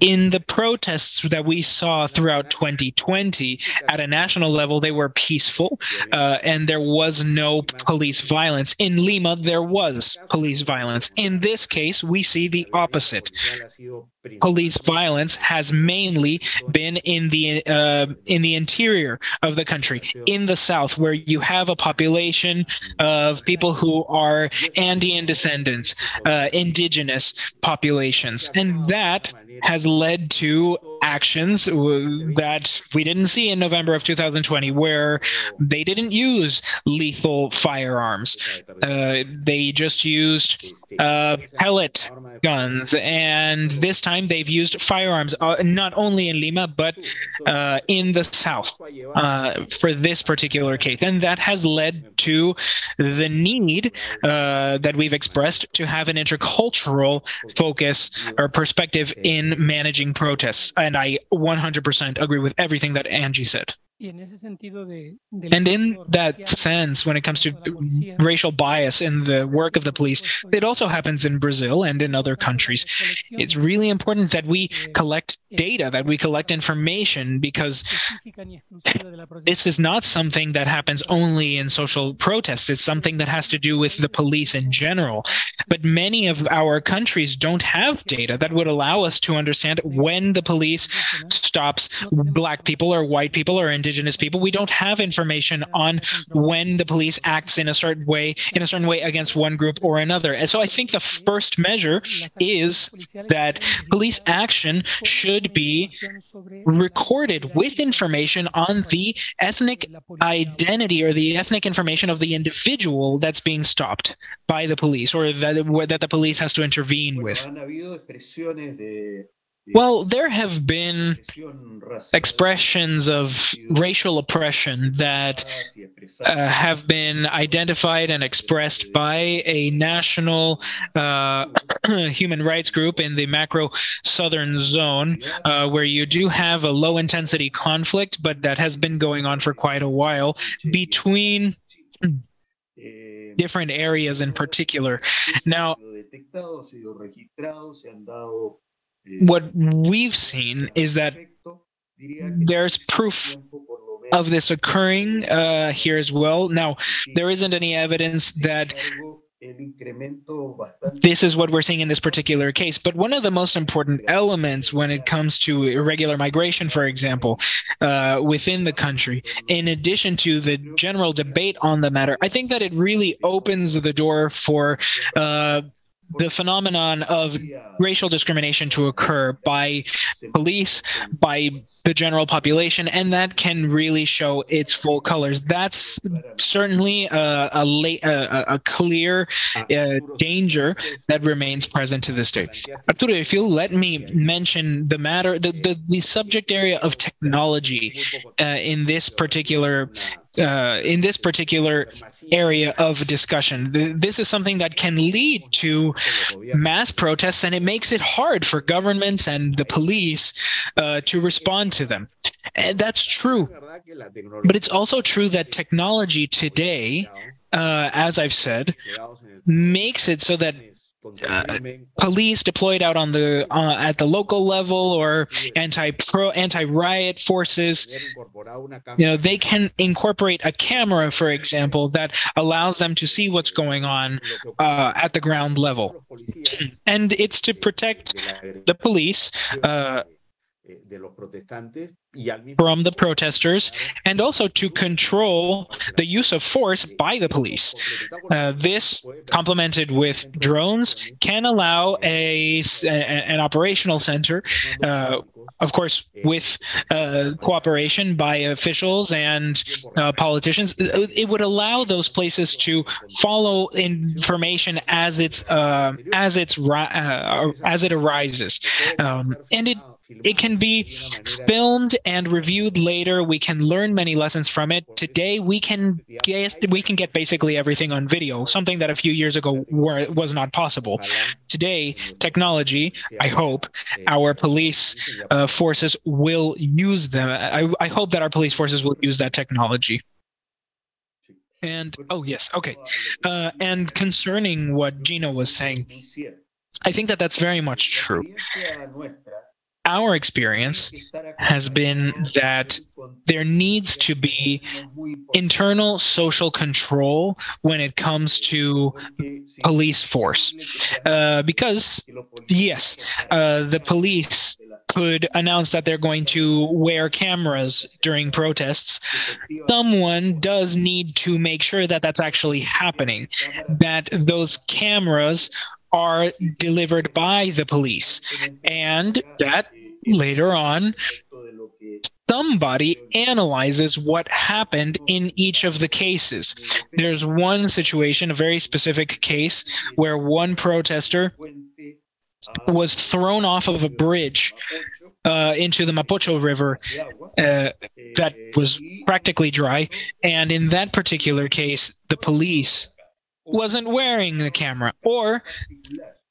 In the protests that we saw throughout 2020, at a national level, they were peaceful uh, and there was no police violence. In Lima, there was police violence. In this case, we see the opposite. ha sido police violence has mainly been in the uh, in the interior of the country, in the south, where you have a population of people who are Andean descendants, uh, indigenous populations, and that has led to actions that we didn't see in November of 2020, where they didn't use lethal firearms. Uh, they just used uh, pellet guns, and this time they've used firearms, uh, not only in Lima, but uh, in the south uh, for this particular case. And that has led to the need uh, that we've expressed to have an intercultural focus or perspective in managing protests. And I 100% agree with everything that Angie said. And in that sense, when it comes to racial bias in the work of the police, it also happens in Brazil and in other countries. It's really important that we collect data, that we collect information, because this is not something that happens only in social protests. It's something that has to do with the police in general. But many of our countries don't have data that would allow us to understand when the police stops black people or white people or indigenous people. We don't have information on when the police acts in a certain way, in a certain way against one group or another. And so I think the first measure is that police action should be recorded with information on the ethnic identity or the ethnic information of the individual that's being stopped by the police or that, that the police has to intervene with. Well, there have been expressions of racial oppression that uh, have been identified and expressed by a national uh, human rights group in the macro southern zone, uh, where you do have a low intensity conflict, but that has been going on for quite a while between different areas in particular. Now, what we've seen is that there's proof of this occurring uh, here as well. Now, there isn't any evidence that this is what we're seeing in this particular case. But one of the most important elements when it comes to irregular migration, for example, uh, within the country, in addition to the general debate on the matter, I think that it really opens the door for uh, the phenomenon of racial discrimination to occur by police, by the general population, and that can really show its full colors. That's certainly a, a, a, a clear uh, danger that remains present to this day. Arturo, if you'll let me mention the matter, the, the, the subject area of technology uh, in this particular uh, in this particular area of discussion. This is something that can lead to mass protests, and it makes it hard for governments and the police uh, to respond to them. And that's true. But it's also true that technology today, uh, as I've said, makes it so that uh, police deployed out on the uh, at the local level or anti pro anti riot forces you know they can incorporate a camera for example that allows them to see what's going on uh, at the ground level. and it's to protect the police uh, from the protesters and also to control the use of force by the police. Uh, this, complemented with drones, can allow a, an operational center, uh, of course, with uh, cooperation by officials and uh, politicians. It would allow those places to follow information as it's uh, as it's uh, as it arises, um, and it it can be filmed and reviewed later. We can learn many lessons from it. Today, we can get we can get basically everything on video, something that a few years ago were, was not possible. Today, technology, I hope, our police uh, forces will use them. I, I hope that our police forces will use that technology. And oh yes, okay. Uh, and concerning what Gino was saying, I think that that's very much true. Our experience has been that there needs to be internal social control when it comes to police force. Uh, because, yes, uh, the police could announce that they're going to wear cameras during protests, someone does need to make sure that that's actually happening, that those cameras are delivered by the police, and that later on somebody analyzes what happened in each of the cases. There's one situation, a very specific case, where one protester was thrown off of a bridge uh, into the Mapocho River uh, that was practically dry. And in that particular case, the police wasn't wearing the camera, or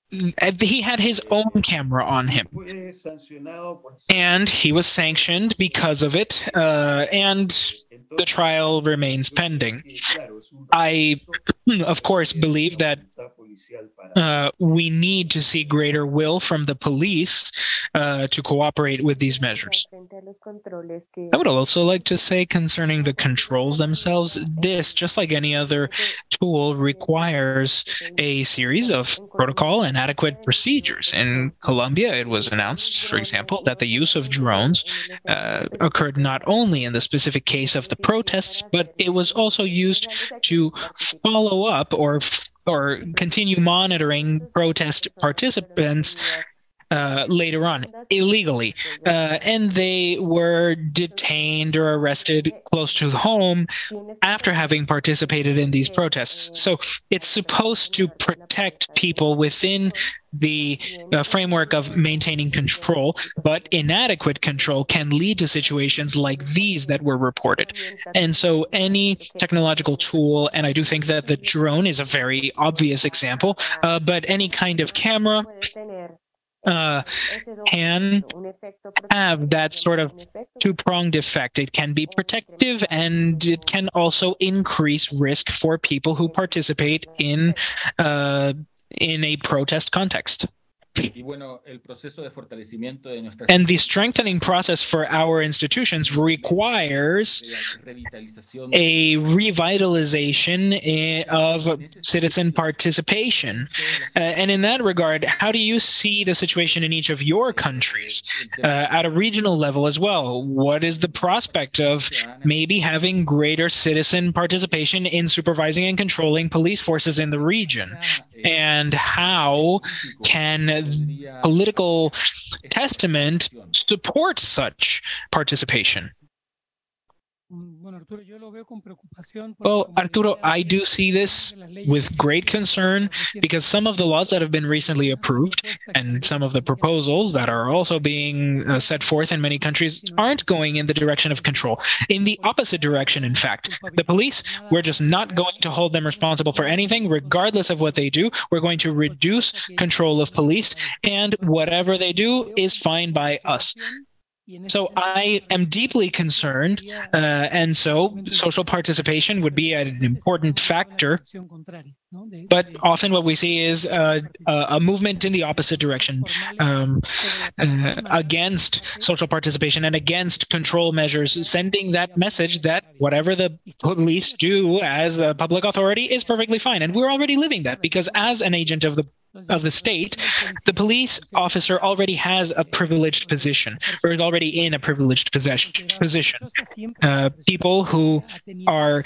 he had his own camera on him. And he was sanctioned because of it uh, and the trial remains pending. I of course believe that uh, we need to see greater will from the police uh, to cooperate with these measures. I would also like to say concerning the controls themselves, this, just like any other tool, requires a series of protocol and adequate procedures. In Colombia, it was announced, for example, that the use of drones uh, occurred not only in the specific case of the protests, but it was also used to follow up or or continue monitoring protest participants uh, later on illegally. Uh, and they were detained or arrested close to home after having participated in these protests. So it's supposed to protect people within the uh, framework of maintaining control, but inadequate control can lead to situations like these that were reported. And so, any technological tool, and I do think that the drone is a very obvious example, uh, but any kind of camera uh, can have that sort of two pronged effect. It can be protective and it can also increase risk for people who participate in uh, in a protest context. And the strengthening process for our institutions requires a revitalization eh, of citizen participation. Uh, and in that regard, how do you see the situation in each of your countries uh, at a regional level as well? What is the prospect of maybe having greater citizen participation in supervising and controlling police forces in the region? And how can political testament supports such participation? Well, Arturo, I do see this with great concern because some of the laws that have been recently approved and some of the proposals that are also being uh, set forth in many countries aren't going in the direction of control. In the opposite direction, in fact. The police, we're just not going to hold them responsible for anything, regardless of what they do. We're going to reduce control of police, and whatever they do is fine by us. So I am deeply concerned, uh, and so social participation would be an important factor. But often what we see is uh, a movement in the opposite direction um, uh, against social participation and against control measures, sending that message that whatever the police do as a public authority is perfectly fine. And we're already living that because as an agent of the of the state, the police officer already has a privileged position or is already in a privileged position. Uh, people who are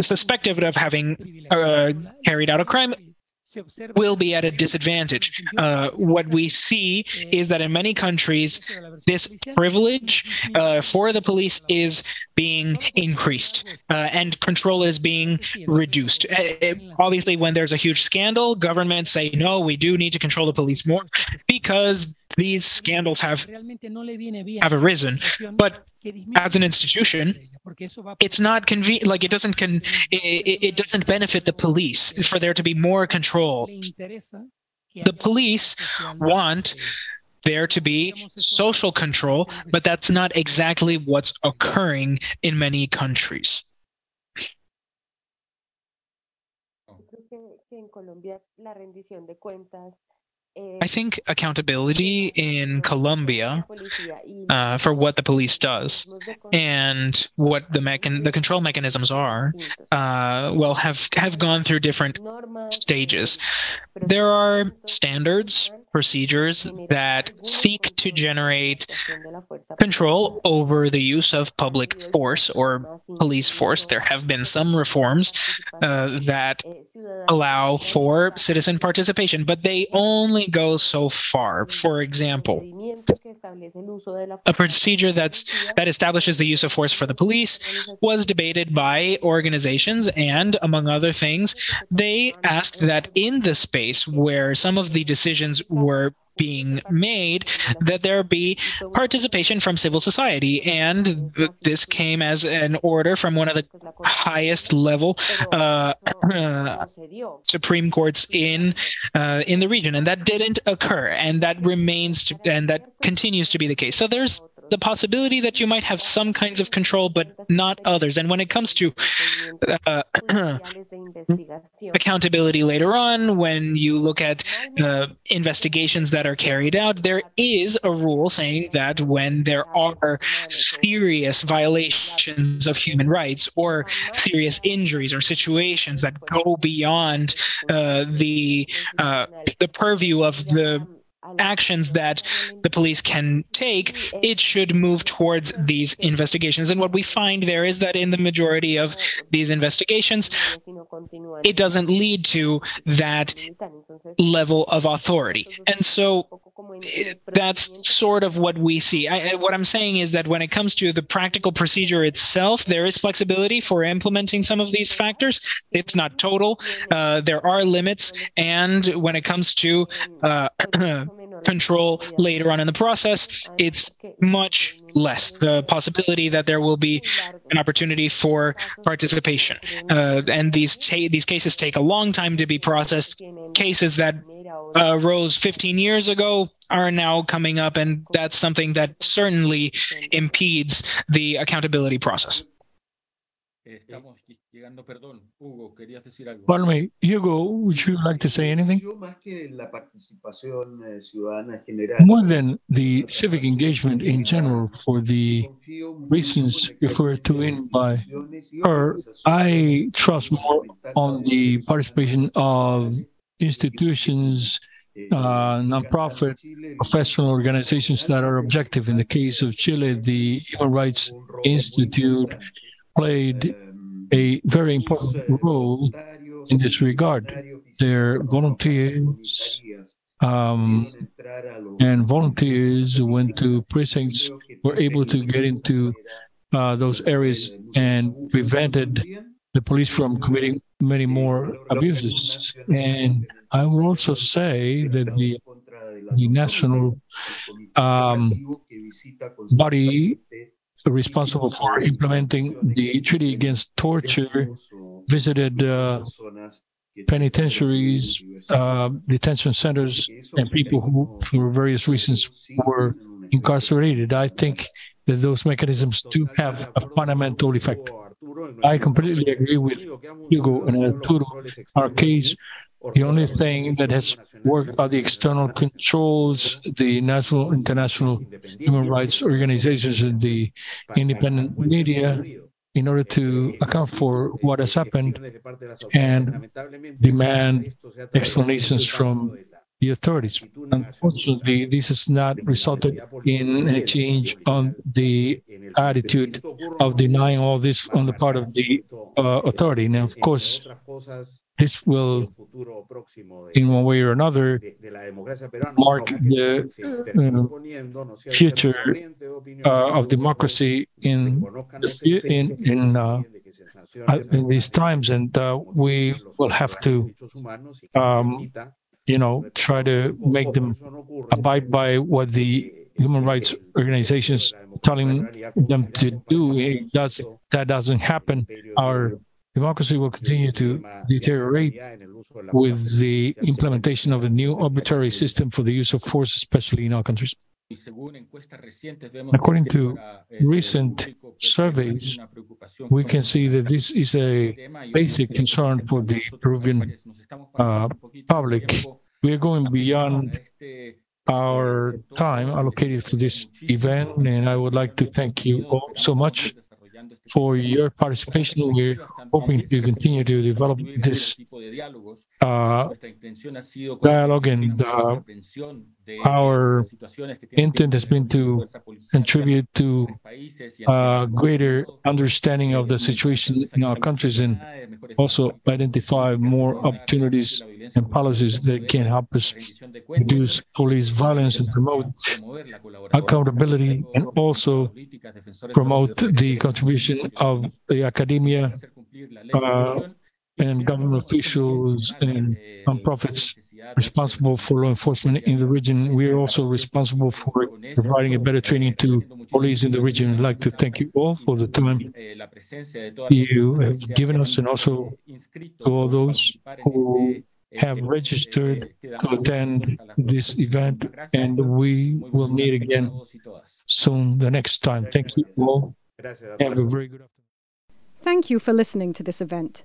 suspected of having uh, carried out a crime will be at a disadvantage. Uh, what we see is that in many countries, this privilege uh, for the police is being increased uh, and control is being reduced. Uh, it, obviously, when there's a huge scandal, governments say, no, we do need to control the police more because these scandals have, have arisen. But as an institution, it's not convenient. Like it doesn't con- it, it doesn't benefit the police for there to be more control. The police want there to be social control, but that's not exactly what's occurring in many countries. I think accountability in Colombia uh, for what the police does and what the mechan- the control mechanisms are, uh, well, have have gone through different stages. There are standards procedures that seek to generate control over the use of public force or police force. There have been some reforms uh, that allow for citizen participation, but they only go so far. For example, a procedure that's that establishes the use of force for the police was debated by organizations and among other things they asked that in the space where some of the decisions were being made that there be participation from civil society. And this came as an order from one of the highest level uh, supreme courts in uh, in the region. And that didn't occur. And that remains to, and that continues to be the case. So there's the possibility that you might have some kinds of control, but not others. And when it comes to uh, accountability later on, when you look at uh, investigations that are carried out, there is a rule saying that when there are serious violations of human rights or serious injuries or situations that go beyond uh, the uh, the purview of the actions that the police can take, it should move towards these investigations. And what we find there is that in the majority of these investigations, it doesn't lead to that level of authority. And so that's sort of what we see. I, what I'm saying is that when it comes to the practical procedure itself, there is flexibility for implementing some of these factors. It's not total. Uh, there are limits. And when it comes to uh, control later on in the process, it's much less the possibility that there will be an opportunity for participation. Uh, and these ta- these cases take a long time to be processed. Cases that uh, rose 15 years ago are now coming up, and that's something that certainly impedes the accountability process. Pardon me, Hugo, would you like to say anything? More than the civic engagement in general, for the reasons referred to in by her, I trust more on the participation of institutions, uh, nonprofit, professional organizations that are objective. In the case of Chile, the Human Rights Institute played a very important role in this regard. Their volunteers um, and volunteers who went to precincts were able to get into uh, those areas and prevented the police from committing many more abuses. And I will also say that the, the national um, body responsible for implementing the treaty against torture visited uh, penitentiaries, uh, detention centers, and people who, for various reasons, were incarcerated. I think that those mechanisms do have a fundamental effect. I completely agree with Hugo and Arturo. Our case the only thing that has worked are the external controls, the national, international human rights organizations, and the independent media in order to account for what has happened and demand explanations from the authorities. Unfortunately, this has not resulted in a change on the attitude of denying all this on the part of the uh, authority. And of course, this will, in one way or another, mark the uh, future uh, of democracy in in in, uh, in these times, and uh, we will have to um, you know, try to make them abide by what the human rights organizations telling them to do. It does that doesn't happen, our democracy will continue to deteriorate with the implementation of a new arbitrary system for the use of force, especially in our countries. According to recent surveys, we can see that this is a basic concern for the Peruvian uh, public. we are going beyond our time allocated to this event, and I would like to thank you all so much for your participation. We're hoping to continue to develop this uh, dialogue and uh, our intent has been to contribute to a greater understanding of the situation in our countries and also identify more opportunities and policies that can help us reduce police violence and promote accountability and also promote the contribution of the academia uh, and government officials and nonprofits responsible for law enforcement in the region. We are also responsible for providing a better training to police in the region. I'd like to thank you all for the time you have given us and also to all those who have registered to attend this event and we will meet again soon the next time. Thank you all. Have a very good afternoon. Thank you for listening to this event.